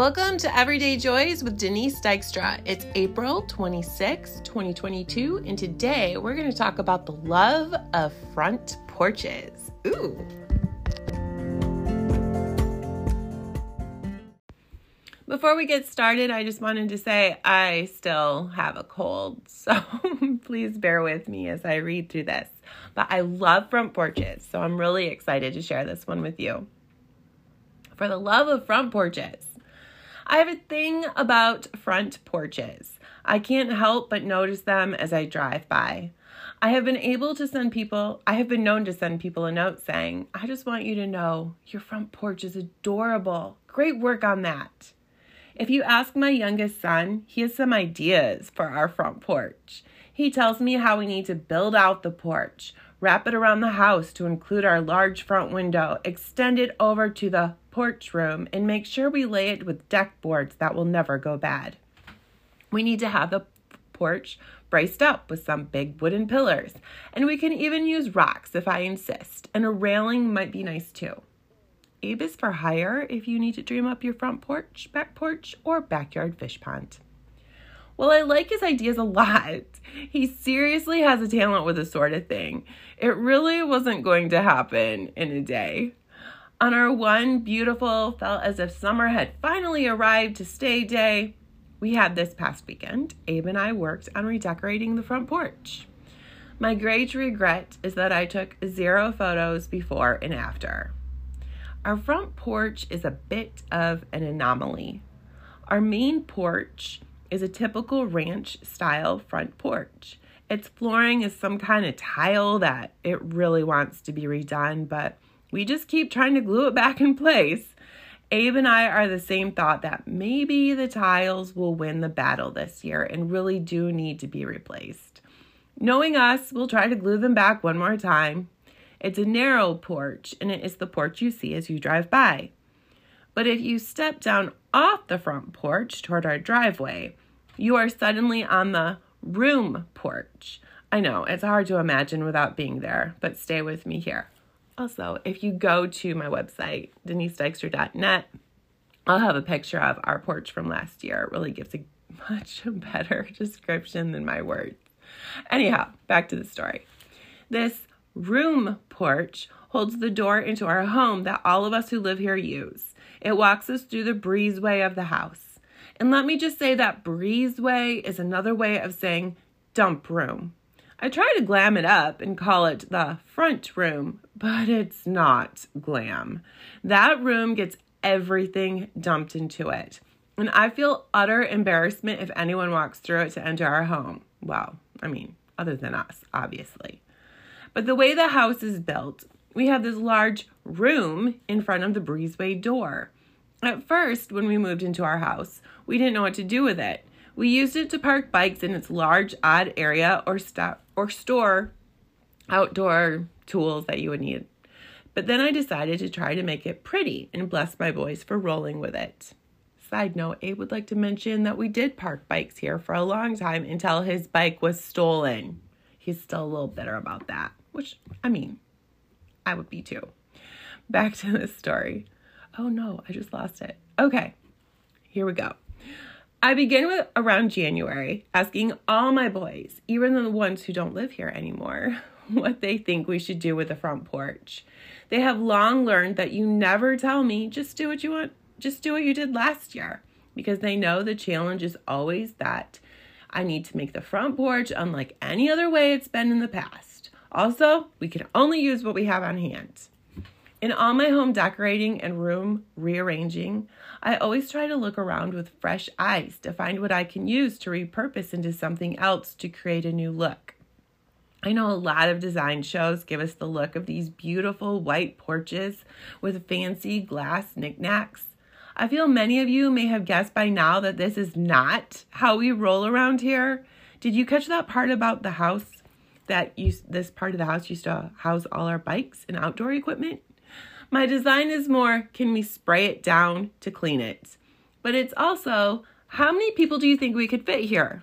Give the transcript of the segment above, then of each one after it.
Welcome to Everyday Joys with Denise Dykstra. It's April 26, 2022, and today we're going to talk about the love of front porches. Ooh. Before we get started, I just wanted to say I still have a cold, so please bear with me as I read through this. But I love front porches, so I'm really excited to share this one with you. For the love of front porches, I have a thing about front porches. I can't help but notice them as I drive by. I have been able to send people, I have been known to send people a note saying, I just want you to know your front porch is adorable. Great work on that. If you ask my youngest son, he has some ideas for our front porch. He tells me how we need to build out the porch, wrap it around the house to include our large front window, extend it over to the porch room, and make sure we lay it with deck boards that will never go bad. We need to have the porch braced up with some big wooden pillars, and we can even use rocks if I insist, and a railing might be nice too. Abe is for hire if you need to dream up your front porch, back porch, or backyard fish pond. Well, I like his ideas a lot. He seriously has a talent with this sort of thing. It really wasn't going to happen in a day. On our one beautiful, felt as if summer had finally arrived to stay day, we had this past weekend. Abe and I worked on redecorating the front porch. My great regret is that I took zero photos before and after. Our front porch is a bit of an anomaly. Our main porch is a typical ranch style front porch. Its flooring is some kind of tile that it really wants to be redone, but we just keep trying to glue it back in place. Abe and I are the same thought that maybe the tiles will win the battle this year and really do need to be replaced. Knowing us, we'll try to glue them back one more time, it's a narrow porch, and it is the porch you see as you drive by. But if you step down off the front porch toward our driveway, you are suddenly on the room porch. I know it's hard to imagine without being there, but stay with me here. Also, if you go to my website, denisedykstra.net, I'll have a picture of our porch from last year. It really gives a much better description than my words. Anyhow, back to the story. This room porch holds the door into our home that all of us who live here use. It walks us through the breezeway of the house. And let me just say that breezeway is another way of saying dump room. I try to glam it up and call it the front room, but it's not glam. That room gets everything dumped into it. And I feel utter embarrassment if anyone walks through it to enter our home. Well, I mean, other than us, obviously. But the way the house is built, we have this large room in front of the breezeway door. At first, when we moved into our house, we didn't know what to do with it. We used it to park bikes in its large, odd area or, stop, or store outdoor tools that you would need. But then I decided to try to make it pretty and bless my boys for rolling with it. Side note, Abe would like to mention that we did park bikes here for a long time until his bike was stolen. He's still a little bitter about that which I mean, I would be too. Back to this story. Oh no, I just lost it. Okay, here we go. I begin with around January asking all my boys, even the ones who don't live here anymore, what they think we should do with the front porch. They have long learned that you never tell me, just do what you want, just do what you did last year, because they know the challenge is always that I need to make the front porch unlike any other way it's been in the past. Also, we can only use what we have on hand. In all my home decorating and room rearranging, I always try to look around with fresh eyes to find what I can use to repurpose into something else to create a new look. I know a lot of design shows give us the look of these beautiful white porches with fancy glass knickknacks. I feel many of you may have guessed by now that this is not how we roll around here. Did you catch that part about the house that used this part of the house used to house all our bikes and outdoor equipment. My design is more can we spray it down to clean it? But it's also how many people do you think we could fit here?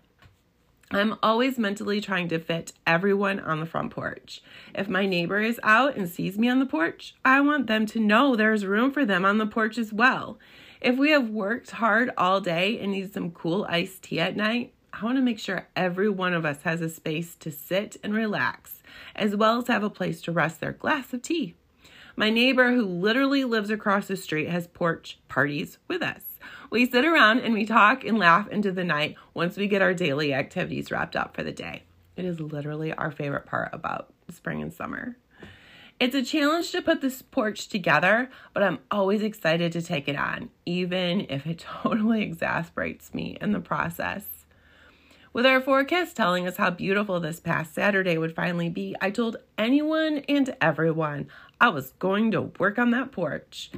I'm always mentally trying to fit everyone on the front porch. If my neighbor is out and sees me on the porch, I want them to know there's room for them on the porch as well. If we have worked hard all day and need some cool iced tea at night, I want to make sure every one of us has a space to sit and relax, as well as have a place to rest their glass of tea. My neighbor, who literally lives across the street, has porch parties with us. We sit around and we talk and laugh into the night once we get our daily activities wrapped up for the day. It is literally our favorite part about spring and summer. It's a challenge to put this porch together, but I'm always excited to take it on, even if it totally exasperates me in the process. With our forecast telling us how beautiful this past Saturday would finally be, I told anyone and everyone I was going to work on that porch.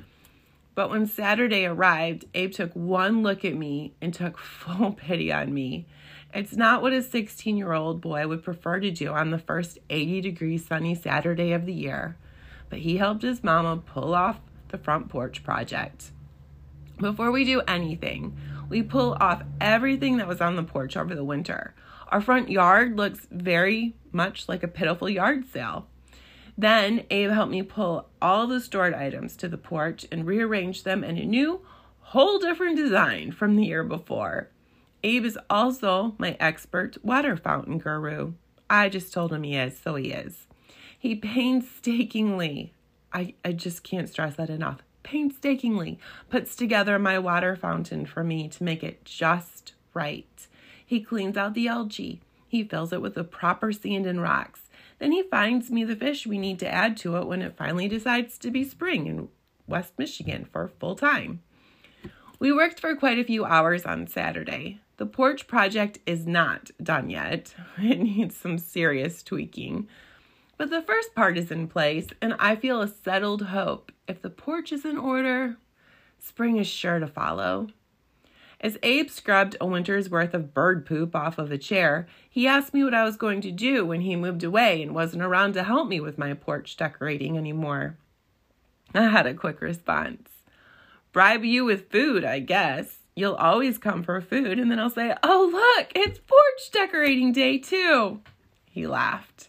But when Saturday arrived, Abe took one look at me and took full pity on me. It's not what a 16 year old boy would prefer to do on the first 80 degree sunny Saturday of the year, but he helped his mama pull off the front porch project. Before we do anything, we pull off everything that was on the porch over the winter. Our front yard looks very much like a pitiful yard sale. Then Abe helped me pull all the stored items to the porch and rearrange them in a new, whole different design from the year before. Abe is also my expert water fountain guru. I just told him he is, so he is. He painstakingly, I, I just can't stress that enough, painstakingly puts together my water fountain for me to make it just right. He cleans out the algae. He fills it with the proper sand and rocks. Then he finds me the fish we need to add to it when it finally decides to be spring in West Michigan for full time. We worked for quite a few hours on Saturday. The porch project is not done yet. It needs some serious tweaking. But the first part is in place, and I feel a settled hope. If the porch is in order, spring is sure to follow. As Abe scrubbed a winter's worth of bird poop off of a chair, he asked me what I was going to do when he moved away and wasn't around to help me with my porch decorating anymore. I had a quick response. Bribe you with food, I guess. You'll always come for food, and then I'll say, Oh, look, it's porch decorating day, too. He laughed.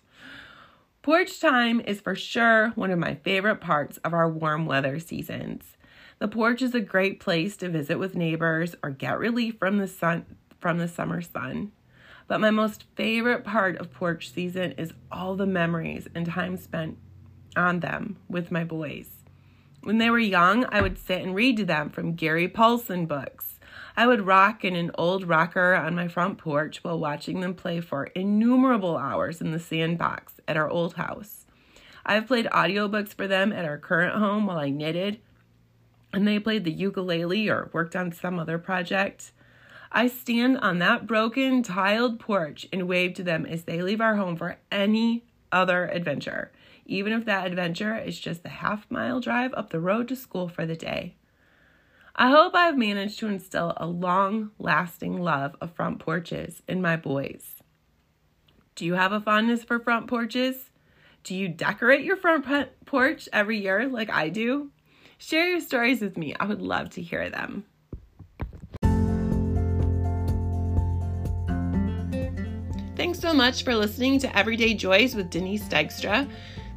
Porch time is for sure one of my favorite parts of our warm weather seasons. The porch is a great place to visit with neighbors or get relief from the sun from the summer sun. But my most favorite part of porch season is all the memories and time spent on them with my boys. When they were young, I would sit and read to them from Gary Paulsen books. I would rock in an old rocker on my front porch while watching them play for innumerable hours in the sandbox at our old house. I've played audiobooks for them at our current home while I knitted, and they played the ukulele or worked on some other project. I stand on that broken tiled porch and wave to them as they leave our home for any other adventure, even if that adventure is just the half mile drive up the road to school for the day. I hope I've managed to instill a long lasting love of front porches in my boys. Do you have a fondness for front porches? Do you decorate your front porch every year like I do? Share your stories with me. I would love to hear them. Thanks so much for listening to Everyday Joys with Denise Dykstra.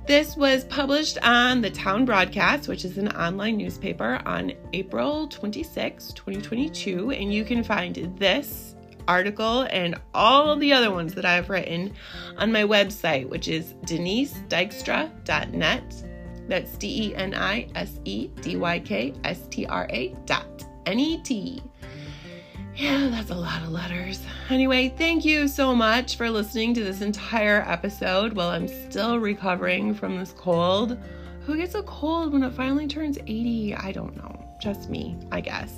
This was published on the Town Broadcast, which is an online newspaper, on April 26, 2022. And you can find this article and all the other ones that I've written on my website, which is denisedykstra.net that's D E N I S E D Y K S T R A dot N E T. Yeah, that's a lot of letters. Anyway, thank you so much for listening to this entire episode while I'm still recovering from this cold. Who gets a cold when it finally turns 80? I don't know. Just me, I guess.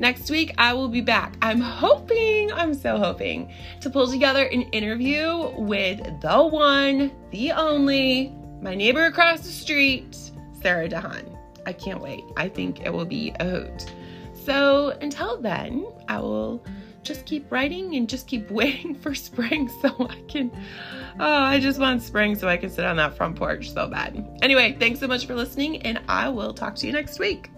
Next week, I will be back. I'm hoping, I'm so hoping to pull together an interview with the one, the only, my neighbor across the street, Sarah Dahan. I can't wait. I think it will be a hoot. So until then, I will just keep writing and just keep waiting for spring so I can. Oh, I just want spring so I can sit on that front porch so bad. Anyway, thanks so much for listening, and I will talk to you next week.